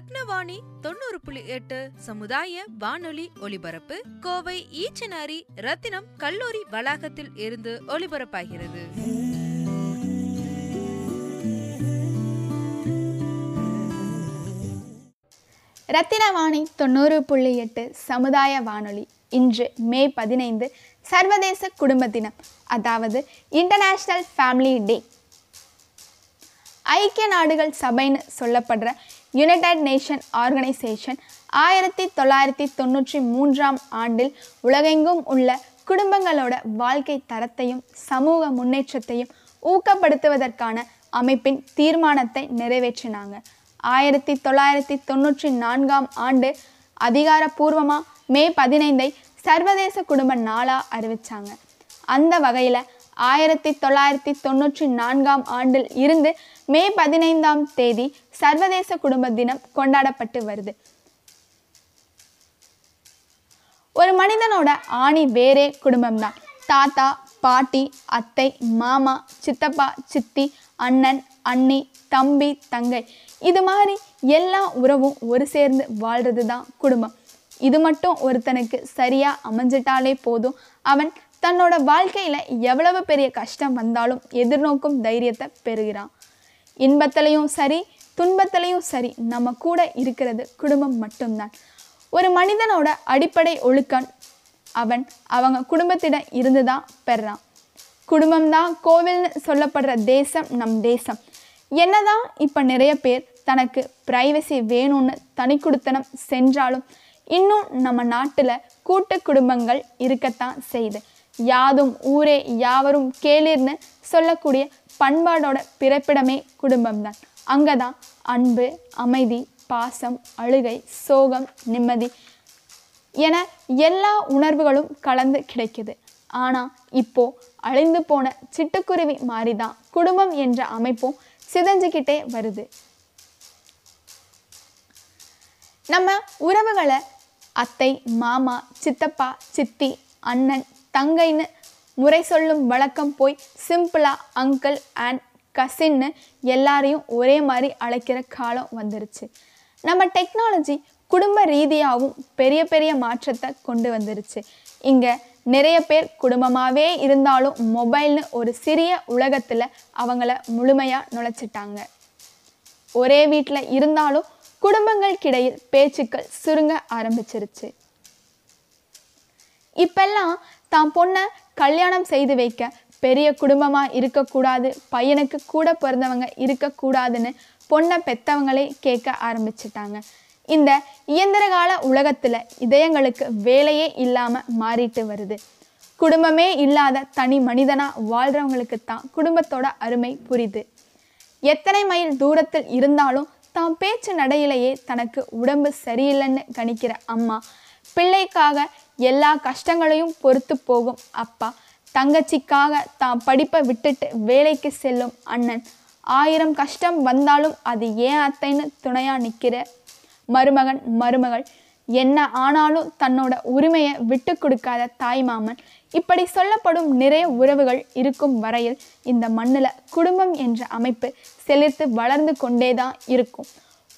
ரத்னவாணி தொண்ணூறு புள்ளி எட்டு சமுதாய வானொலி ஒலிபரப்பு கோவை ஈச்சனாரி ரத்தினம் கல்லூரி வளாகத்தில் இருந்து ஒலிபரப்பாகிறது. ரத்தினவாணி தொண்ணூறு புள்ளி எட்டு சமுதாய வானொலி இன்று மே பதினைந்து சர்வதேச குடும்ப தினம் அதாவது இன்டர்நேஷ்னல் ஃபேமிலி டே ஐக்கிய நாடுகள் சபைன்னு சொல்லப்படுற யுனைடெட் நேஷன் ஆர்கனைசேஷன் ஆயிரத்தி தொள்ளாயிரத்தி தொண்ணூற்றி மூன்றாம் ஆண்டில் உலகெங்கும் உள்ள குடும்பங்களோட வாழ்க்கை தரத்தையும் சமூக முன்னேற்றத்தையும் ஊக்கப்படுத்துவதற்கான அமைப்பின் தீர்மானத்தை நிறைவேற்றினாங்க. ஆயிரத்தி தொள்ளாயிரத்தி தொண்ணூற்றி நான்காம் ஆண்டு அதிகாரப்பூர்வமாக மே பதினைந்தை சர்வதேச குடும்ப நாளாக அறிவித்தாங்க அந்த வகையில் ஆயிரத்தி தொள்ளாயிரத்தி தொண்ணூற்றி நான்காம் ஆண்டில் இருந்து மே பதினைந்தாம் தேதி சர்வதேச குடும்ப தினம் கொண்டாடப்பட்டு வருது. ஒரு மனிதனோட ஆணி வேறே குடும்பம்தான். தாத்தா பாட்டி அத்தை மாமா சித்தப்பா சித்தி அண்ணன் அண்ணி தம்பி தங்கை. இது மாதிரி எல்லா உறவும் ஒரு சேர்ந்து வாழ்றது தான் குடும்பம். இது மட்டும் ஒருத்தனுக்கு சரியாக அமைஞ்சிட்டாலே போதும். அவன் தன்னோட வாழ்க்கையில் எவ்வளவு பெரிய கஷ்டம் வந்தாலும் எதிர்நோக்கும் தைரியத்தை பெறுகிறான். இன்பத்திலையும் சரி துன்பத்திலையும் சரி நம்ம கூட இருக்கிறது குடும்பம் மட்டும்தான். ஒரு மனிதனோட அடிப்படை ஒழுக்கம் அவன் அவங்க குடும்பத்திடம் இருந்து தான் பெறான். குடும்பம்தான் கோவில்னு சொல்லப்படுற தேசம் நம் தேசம். என்னதான் இப்போ நிறைய பேர் தனக்கு பிரைவசி வேணும்னு தனி குடுத்தனம் சென்றாலும் இன்னும் நம்ம நாட்டில் கூட்டு குடும்பங்கள் இருக்கத்தான் செய்யுது யாதும் ஊரே யாவரும் கேளிர்னு சொல்லக்கூடிய பண்பாடோட பிறப்பிடமே குடும்பம்தான். அங்கே தான் அன்பு அமைதி பாசம் அழுகை சோகம் நிம்மதி என எல்லா உணர்வுகளும் கலந்து கிடைக்குது. ஆனால் இப்போ அழிந்து போன சிட்டுக்குருவி மாதிரி தான் குடும்பம் என்ற அமைப்பும் சிதைஞ்சுக்கிட்டே வருது. நம்ம உறவுகளை அத்தை மாமா சித்தப்பா சித்தி அண்ணன் தங்கைன்னு முறை சொல்லும் வழக்கம் போய் சிம்பிளாக அங்கிள் அண்ட் கசின்னு எல்லாரையும் ஒரே மாதிரி அழைக்கிற காலம் வந்துருச்சு. நம்ம டெக்னாலஜி குடும்ப ரீதியாகவும் பெரிய பெரிய மாற்றத்தை கொண்டு வந்துருச்சு. இங்கே நிறைய பேர் குடும்பமாகவே இருந்தாலும் மொபைல்னு ஒரு சிறிய உலகத்தில் அவங்கள முழுமையாக நுழைச்சிட்டாங்க. ஒரே வீட்டில் இருந்தாலும் குடும்பங்களுக்கிடையில் பேச்சுக்கள் சுருங்க ஆரம்பிச்சிருச்சு. இப்பெல்லாம் தான் பொண்ணை கல்யாணம் செய்து வைக்க பெரிய குடும்பமாக இருக்கக்கூடாது பையனுக்கு கூட பிறந்தவங்க இருக்கக்கூடாதுன்னு பொண்ணை பெத்தவங்களே கேட்க ஆரம்பிச்சிட்டாங்க. இந்த இயந்திர கால உலகத்தில் இதயங்களுக்கு வேலையே இல்லாமல் மாறிட்டு வருது. குடும்பமே இல்லாத தனி மனிதனாக வாழ்கிறவங்களுக்கு தான் குடும்பத்தோட அருமை புரியுது எத்தனை மைல் தூரத்தில் இருந்தாலும் தான் பேச்சு நடையிலேயே தனக்கு உடம்பு சரியில்லைன்னு கணிக்கிற அம்மா பிள்ளைக்காக எல்லா கஷ்டங்களையும் பொறுத்து போகும் அப்பா. தங்கச்சிக்காக தான் படிப்பை விட்டுட்டு வேலைக்கு செல்லும் அண்ணன். ஆயிரம் கஷ்டம் வந்தாலும் அது ஏன் அத்தைன்னு துணையா நிற்கிற மருமகன் மருமகள் என்ன ஆனாலும் தன்னோட உரிமையை விட்டு கொடுக்காத தாய்மாமன் இப்படி சொல்லப்படும் நிறைய உறவுகள் இருக்கும் வரையில் இந்த மண்ணில் குடும்பம் என்ற அமைப்பு செழித்து வளர்ந்து கொண்டே தான் இருக்கும்.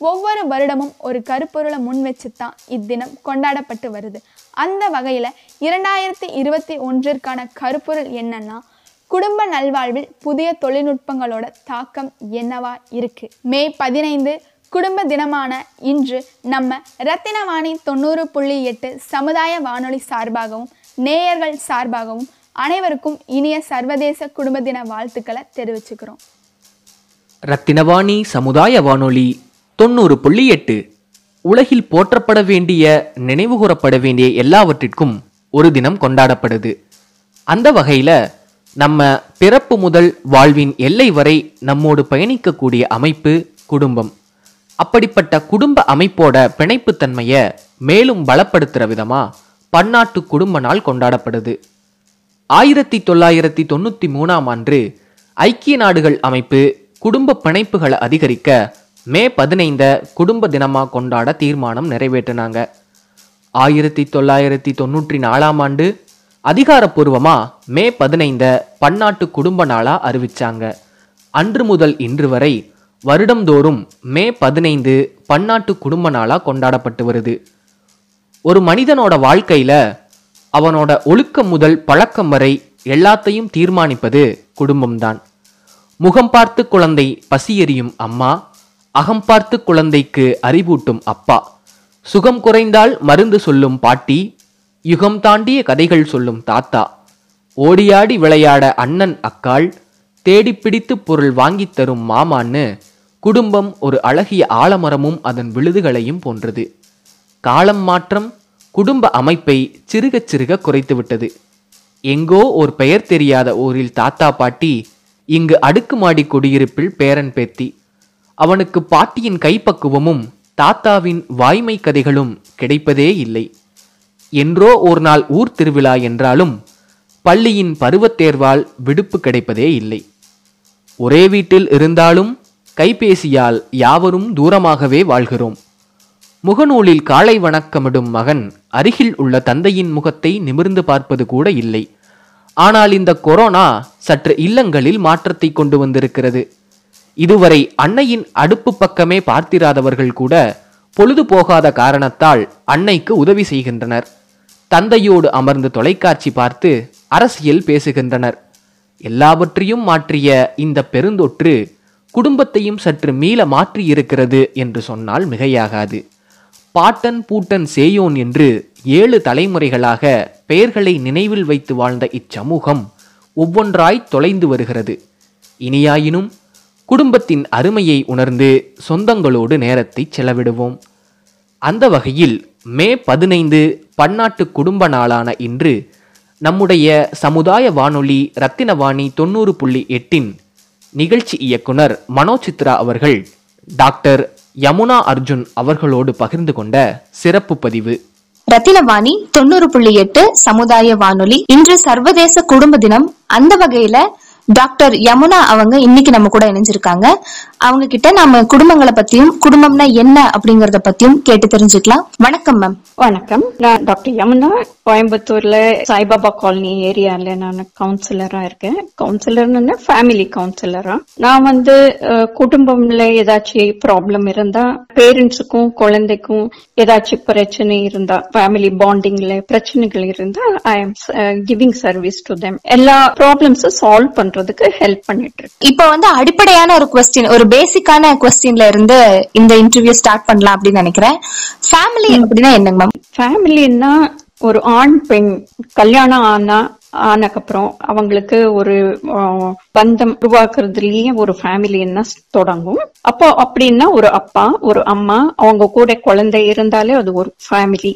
ஒவ்வொரு வருடமும் ஒரு கருப்பொருளை முன் வச்சு தான் இத்தினம் கொண்டாடப்பட்டு வருது. அந்த வகையில் இரண்டாயிரத்தி இருபத்தி ஒன்றிற்கான கருப்பொருள் என்னன்னா குடும்ப நல்வாழ்வில் புதிய தொழில்நுட்பங்களோட தாக்கம் என்னவா இருக்கு? மே பதினைந்து குடும்ப தினமான இன்று நம்ம ரத்தினவாணி தொண்ணூறு புள்ளி எட்டு சமுதாய வானொலி சார்பாகவும் நேயர்கள் சார்பாகவும் அனைவருக்கும் இனிய சர்வதேச குடும்ப தின வாழ்த்துக்களை தெரிவிச்சுக்கிறோம். ரத்தினவாணி சமுதாய வானொலி தொண்ணூறு புள்ளி எட்டு. உலகில் போற்றப்பட வேண்டிய நினைவுகூரப்பட வேண்டிய எல்லாவற்றிற்கும் ஒரு தினம் கொண்டாடப்படுது. அந்த வகையில் நம்ம பிறப்பு முதல் வாழ்வின் எல்லை வரை நம்மோடு பயணிக்கக்கூடிய அமைப்பு குடும்பம். அப்படிப்பட்ட குடும்ப அமைப்போட பிணைப்புத்தன்மையை மேலும் பலப்படுத்துகிற விதமாக பன்னாட்டு குடும்ப நாள் கொண்டாடப்படுது. ஆயிரத்தி தொள்ளாயிரத்தி தொண்ணூற்றி மூணாம் ஆண்டு ஐக்கிய நாடுகள் அமைப்பு குடும்ப பிணைப்புகளை அதிகரிக்க மே பதினைந்த குடும்ப தினமாக கொண்டாட தீர்மானம் நிறைவேற்றினாங்க. ஆயிரத்தி தொள்ளாயிரத்தி தொண்ணூற்றி நாலாம் ஆண்டு அதிகாரப்பூர்வமாக மே பதினைந்த பன்னாட்டு குடும்ப நாளாக அறிவித்தாங்க அன்று முதல் இன்று வரை வருடம்தோறும் மே பதினைந்து பன்னாட்டு குடும்ப நாளாக கொண்டாடப்பட்டு வருது. ஒரு மனிதனோட வாழ்க்கையில் அவனோட ஒழுக்கம் முதல் பழக்கம் வரை எல்லாத்தையும் தீர்மானிப்பது குடும்பம்தான். முகம் பார்த்து குழந்தை பசியெறியும் அம்மா அகம் பார்த்து குழந்தைக்கு அறிவூட்டும் அப்பா. சுகம் குறைந்தால் மருந்து சொல்லும் பாட்டி யுகம் தாண்டிய கதைகள் சொல்லும் தாத்தா. ஓடியாடி விளையாட அண்ணன் அக்காள் தேடிப் பிடித்து பொருள் வாங்கித் தரும் மாமான்னு குடும்பம் ஒரு அழகிய ஆலமரமும் அதன் விழுதுகளையும் போன்றது. காலம் மாற்றம் குடும்ப அமைப்பை சிறுகச் சிறுக குறைத்துவிட்டது. எங்கோ ஒரு பெயர் தெரியாத ஊரில் தாத்தா பாட்டி இங்கு அடுக்குமாடி குடியிருப்பில் பேரன் பேத்தி. அவனுக்கு பாட்டியின் கைப்பக்குவமும் தாத்தாவின் வாய்மை கதைகளும் கிடைப்பதே இல்லை. என்றோ ஒரு நாள் ஊர் திருவிழா என்றாலும் பள்ளியின் பருவத் தேர்வால் விடுப்பு கிடைப்பதே இல்லை. ஒரே வீட்டில் இருந்தாலும் கைபேசியால் யாவரும் தூரமாகவே வாழ்கிறோம். முகநூலில் காலை வணக்கமிடும் மகன் அருகில் உள்ள தந்தையின் முகத்தை நிமிர்ந்து பார்ப்பது கூட இல்லை. ஆனால் இந்த கொரோனா சற்று இல்லங்களில் மாற்றத்தை கொண்டு வந்திருக்கிறது. இதுவரை அன்னையின் அடுப்பு பக்கமே பார்த்திராதவர்கள் கூட பொழுது போகாத காரணத்தால் அன்னைக்கு உதவி செய்கின்றனர். தந்தையோடு அமர்ந்து தொலைக்காட்சி பார்த்து அரசியல் பேசுகின்றனர். எல்லாவற்றையும் மாற்றிய இந்த பெருந்தொற்று குடும்பத்தையும் சற்று மீள மாற்றி இருக்கிறது என்று சொன்னால் மிகையாகாது. பாட்டன் பூட்டன் சேயோன் என்று ஏழு தலைமுறைகளாக பெயர்களை நினைவில் வைத்து வாழ்ந்த இச்சமூகம் ஒவ்வொன்றாய் தொலைந்து வருகிறது. இனியாயினும் குடும்பத்தின் அருமையை உணர்ந்து சொந்தங்களோடு நேரத்தை செலவிடுவோம். அந்த வகையில் மே பதினைந்து பன்னாட்டு குடும்ப நாளான இன்று நம்முடைய சமுதாய வானொலி ரத்தினவாணி தொண்ணூறு புள்ளி எட்டின் நிகழ்ச்சி இயக்குனர் மனோசித்ரா அவர்கள் டாக்டர் யமுனா அர்ஜுன் அவர்களோடு பகிர்ந்து கொண்ட சிறப்பு பதிவு. ரத்தினவாணி தொண்ணூறு புள்ளி எட்டு சமுதாய வானொலி இன்று சர்வதேச குடும்ப தினம். அந்த வகையில டாக்டர் யமுனா அவங்க இன்னைக்கு நம்ம கூட இணைஞ்சிருக்காங்க. அவங்க கிட்ட நம்ம குடும்பங்களை பத்தியும் குடும்பம்னா என்ன அப்படிங்கறத பத்தியும் கேட்டு தெரிஞ்சுக்கலாம். வணக்கம் மேம் வணக்கம். நான் டாக்டர் யமுனா கோயம்புத்தூர்ல சாய்பாபா காலனி ஏரியால நான் கவுன்சிலரா இருக்கேன். கவுன்சிலர்னு ஃபேமிலி கவுன்சிலரா நான் வந்து குடும்பம்ல ஏதாச்சும் ப்ராப்ளம் இருந்தா பேரண்ட்ஸுக்கும் குழந்தைக்கும் ஏதாச்சும் பிரச்சனை இருந்தா ஃபேமிலி பாண்டிங்ல பிரச்சனைகள் இருந்தா I am giving service to them எல்லா ப்ராப்ளம்ஸும் சால்வ் பண்றதுக்கு ஹெல்ப் பண்ணிட்டு இருக்கேன் இப்ப வந்து அடிப்படையான ஒரு கொஸ்டின் ஒரு பேசிக்கான கொஸ்டின்ல இருந்து இந்த இன்டர்வியூ ஸ்டார்ட் பண்ணலாம் அப்படின்னு நினைக்கிறேன். ஃபேமிலி அப்படின்னா என்னங்க மேம் ஃபேமிலின்னா ஒரு ஆண் பெண் கல்யாணம் ஆனா ஆனக்கப்புறம் அவங்களுக்கு ஒரு பந்தம் உருவாக்குறதுலயே ஒரு ஃபேமிலின்னா தொடங்கும். அப்போ அப்படின்னா ஒரு அப்பா ஒரு அம்மா அவங்க கூட குழந்தை இருந்தாலே அது ஒரு ஃபேமிலி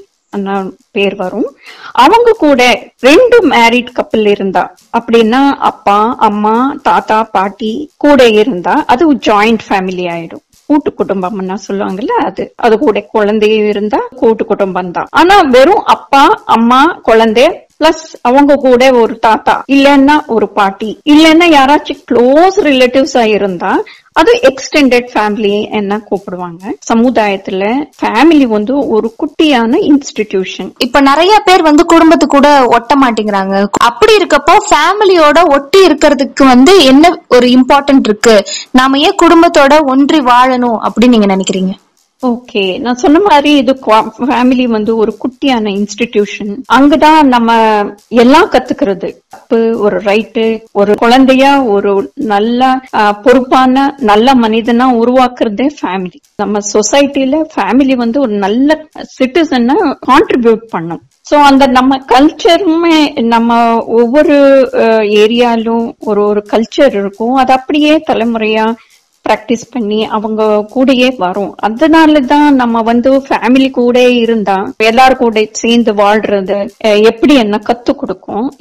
பேர் வரும். அவங்க கூட ரெண்டு மேரிட் கப்பல் இருந்தா அப்படின்னா அப்பா அம்மா தாத்தா பாட்டி கூட இருந்தா அது ஜாயிண்ட் ஃபேமிலி ஆயிடும். கூட்டு குடும்பம்னா சொல்லுவாங்கல்ல அது. அது கூட குழந்தையும் இருந்தா கூட்டு குடும்பம் தான். ஆனா வெறும் அப்பா அம்மா குழந்தை பிளஸ் அவங்க கூட ஒரு தாத்தா இல்லைன்னா ஒரு பாட்டி இல்லைன்னா யாராச்சும் க்ளோஸ் ரிலேட்டிவ்ஸா இருந்தா அது எக்ஸ்டெண்டட் ஃபேமிலி என்ன கூப்பிடுவாங்க. சமுதாயத்துல ஃபேமிலி வந்து ஒரு குட்டியான இன்ஸ்டிடியூஷன் இப்ப நிறைய பேர் வந்து குடும்பத்து கூட ஒட்ட மாட்டேங்கிறாங்க. அப்படி இருக்கப்போ ஃபேமிலியோட ஒட்டி இருக்கிறதுக்கு வந்து என்ன ஒரு இம்பார்ட்டன்ட் இருக்கு? நாம ஏன் குடும்பத்தோட ஒன்றி வாழணும் அப்படின்னு நீங்க நினைக்கிறீங்க? ஓகே நான் சொன்ன மாதிரி இது ஃபேமிலி வந்து ஒரு குட்டியான இன்ஸ்டிடியூஷன் அங்கதான் நம்ம எல்லாம் கத்துக்கிறது. தப்பு ஒரு ரைட்டு ஒரு குழந்தையா ஒரு நல்ல பொறுப்பான நல்ல மனிதனா உருவாக்குறதே ஃபேமிலி நம்ம சொசைட்டில ஃபேமிலி வந்து ஒரு நல்ல சிட்டிசனை கான்ட்ரிபியூட் பண்ணும். சோ அந்த நம்ம கல்ச்சருமே நம்ம ஒவ்வொரு ஏரியாலும் ஒரு ஒரு கல்ச்சர் இருக்கும். அது அப்படியே தலைமுறையா ப்ராக்டிஸ் பண்ணி அவங்க கூடயே வரும். அதனால தான் நம்ம வந்து ஃபேமிலி கூட இருந்தா எல்லாரும் கூட சேர்ந்து வாழ்றது எப்படி என்ன கத்து கொடுக்கும்?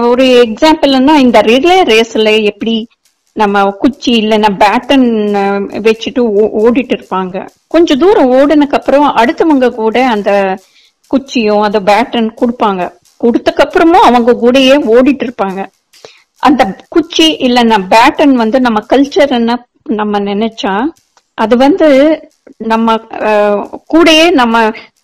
ஒரு எக்ஸாம்பிள்னா இந்த ரிலே ரேஸ்ல எப்படி நம்ம குச்சி இல்லைன்னா பேட்டன் வச்சுட்டு ஓ- ஓடிட்டு இருப்பாங்க. கொஞ்ச தூரம் ஓடினக்கு அப்புறம் அடுத்தவங்க கூட அந்த குச்சியும் அந்த பேட்டன் கொடுப்பாங்க. கொடுத்தக்கு அப்புறமும் அவங்க கூடயே ஓடிட்டு இருப்பாங்க. அந்த குச்சி இல்லைன்னா பேட்டன் வந்து நம்ம கல்ச்சர் என்ன நம்ம நினைச்சா அது வந்து நம்ம கூடயே நம்ம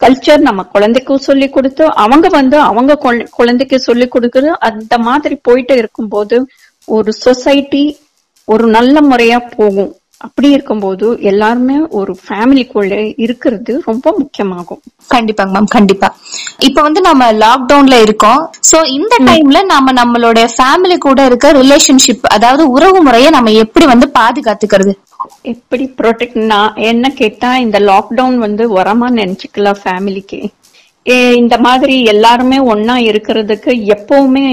கல்ச்சர் நம்ம குழந்தைக்கும் சொல்லி கொடுத்து அவங்க வந்து அவங்க குழந்தைக்கு சொல்லி கொடுக்குறது அந்த மாதிரி போயிட்டு இருக்கும்போது ஒரு சொசைட்டி ஒரு நல்ல முறையா போகும். அப்படி இருக்கும்போது எல்லாருமே ஒரு ஃபேமிலிக்குள்ள இருக்கிறது ரொம்ப முக்கியமாகும். கண்டிப்பாங்க மேம் கண்டிப்பா. இப்ப வந்து நம்ம லாக்டவுன்ல இருக்கோம். சோ இந்த டைம்ல நாம நம்மளோட ஃபேமிலி கூட இருக்க ரிலேஷன்ஷிப் அதாவது உறவு முறையை நம்ம எப்படி வந்து பாதுகாத்துக்கிறது? எப்படி ப்ரொடெக்ட் நான் என்ன கேட்டா இந்த லாக்டவுன் வந்து வரமா நினைச்சுக்கலாம் ஃபேமிலிக்கு இந்த மாதிரி எல்லாருமே ஒன்னா இருக்கிறதுக்கு எப்பவுமே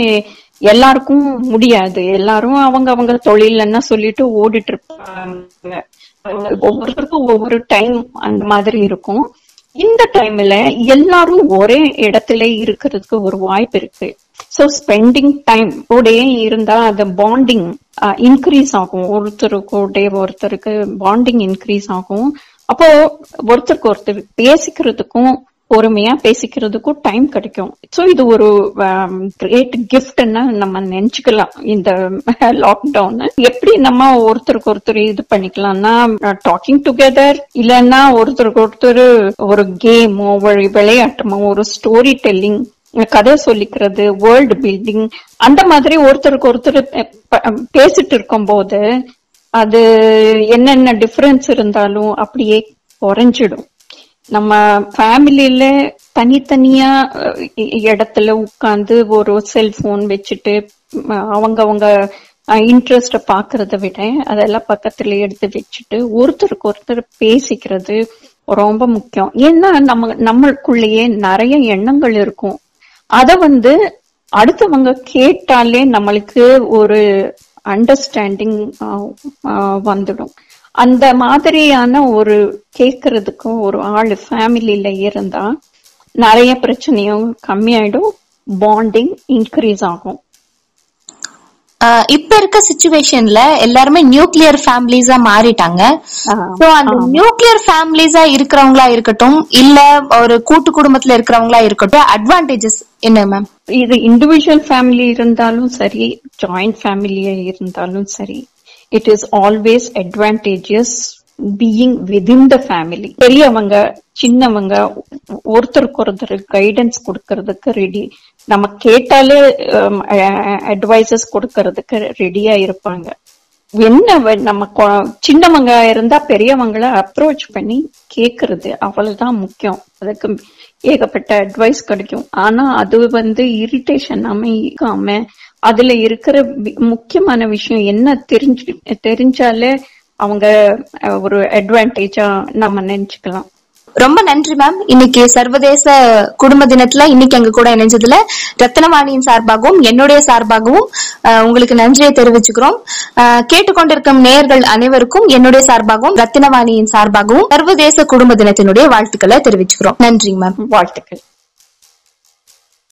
எல்லாருக்கும் முடியாது. எல்லாரும் அவங்க அவங்க தொழிலன்னா சொல்லிட்டு ஓடிட்டு இருப்பாங்க ஒவ்வொருத்தருக்கும் ஒவ்வொரு டைம் அந்த மாதிரி இருக்கும். இந்த டைம்ல எல்லாரும் ஒரே இடத்துல இருக்கிறதுக்கு ஒரு வாய்ப்பு இருக்கு. சோ ஸ்பெண்டிங் டைம் கூடயே இருந்தா அந்த பாண்டிங் இன்க்ரீஸ் ஆகும். ஒருத்தருக்கு ஒருத்தருக்கு பாண்டிங் இன்க்ரீஸ் ஆகும். அப்போ ஒருத்தருக்கு ஒருத்தர் பேசிக்கிறதுக்கும் பொறுமையா பேசிக்கிறதுக்கும் டைம் கிடைக்கும். சோ இது ஒரு um, கிரேட் கிஃப்ட்னா நம்ம நினைச்சுக்கலாம். இந்த லாக்டவுன் எப்படி நம்ம ஒருத்தருக்கு ஒருத்தர் இது பண்ணிக்கலாம்னா டாக்கிங் டுகெதர் இல்லைன்னா ஒருத்தருக்கு ஒருத்தர் ஒரு கேமோ ஒரு விளையாட்டுமோ ஒரு ஸ்டோரி டெல்லிங் கதை சொல்லிக்கிறது வேர்ல்டு பில்டிங் அந்த மாதிரி ஒருத்தருக்கு ஒருத்தர் பேசிட்டு இருக்கும் போது அது என்னென்ன டிஃபரன்ஸ் இருந்தாலும் அப்படியே குறைஞ்சிடும். நம்ம ஃபேமிலியில தனித்தனியா இடத்துல உட்கார்ந்து ஒரு செல்போன் வச்சுட்டு அவங்க அவங்க இன்ட்ரெஸ்ட பாக்குறத விட அதெல்லாம் பக்கத்துல எடுத்து வச்சுட்டு ஒருத்தருக்கு ஒருத்தர் பேசிக்கிறது ரொம்ப முக்கியம். ஏன்னா நம்ம நம்மளுக்குள்ளேயே நிறைய எண்ணங்கள் இருக்கும். அத வந்து அடுத்தவங்க கேட்டாலே நம்மளுக்கு ஒரு அண்டர்ஸ்டாண்டிங் வந்துடும். அந்த மாதிரியான ஒரு கேக்குறதுக்கும் ஒரு ஆள் ஃபேமிலியில இருந்தா நிறைய பிரச்சனையும் கம்மியாயிடும் பாண்டிங் இன்க்ரீஸ் ஆகும். இப்ப இருக்க சுச்சுவேஷன்ல எல்லாருமே நியூக்ளியர் ஃபேமிலிஸா மாறிட்டாங்க. சோ அந்த நியூக்ளியர் ஃபேமிலிஸா இருக்கிறவங்களா இருக்கட்டும் இல்ல ஒரு கூட்டு குடும்பத்துல இருக்கிறவங்களா இருக்கட்டும் அட்வான்டேஜஸ் என்ன மேம் இது இண்டிவிஜுவல் ஃபேமிலி இருந்தாலும் சரி ஜாயிண்ட் ஃபேமிலியா இருந்தாலும் சரி it is always advantages being within the family பெரியவங்க சின்னவங்க ஒருத்தருக்கு ஒருத்தர் கைடன்ஸ் கொடுக்கறதுக்கு ரெடி நம்ம கேட்டாலே um, அட்வைசஸ் கொடுக்கறதுக்கு ரெடியா இருப்பாங்க. என்ன நம்ம சின்னவங்க இருந்தா பெரியவங்கள அப்ரோச் பண்ணி கேக்குறது அவ்வளவுதான் முக்கியம். அதுக்கு ஏகப்பட்ட அட்வைஸ் கிடைக்கும். ஆனா அது வந்து இரிட்டேஷன் அமைக்காம அதுல இருக்கிற முக்கியமான விஷயம் என்ன தெரிஞ்சு தெரிஞ்சாலே அவங்க ஒரு அட்வான்டேஜா நம்ம நினைச்சுக்கலாம். ரொம்ப நன்றி மேம் இன்னைக்கு சர்வதேச குடும்ப தினத்துல இன்னைக்கு எங்க கூட இணைஞ்சதுல ரத்னவாணியின் சார்பாகவும் என்னுடைய சார்பாகவும் உங்களுக்கு நன்றியை தெரிவிச்சுக்கிறோம். கேட்டுக்கொண்டிருக்கும் நேயர்கள் அனைவருக்கும் என்னுடைய சார்பாகவும் ரத்தினவாணியின் சார்பாகவும் சர்வதேச குடும்ப தினத்தினுடைய வாழ்த்துக்களை தெரிவிச்சுக்கிறோம். நன்றி மேம் வாழ்த்துக்கள்.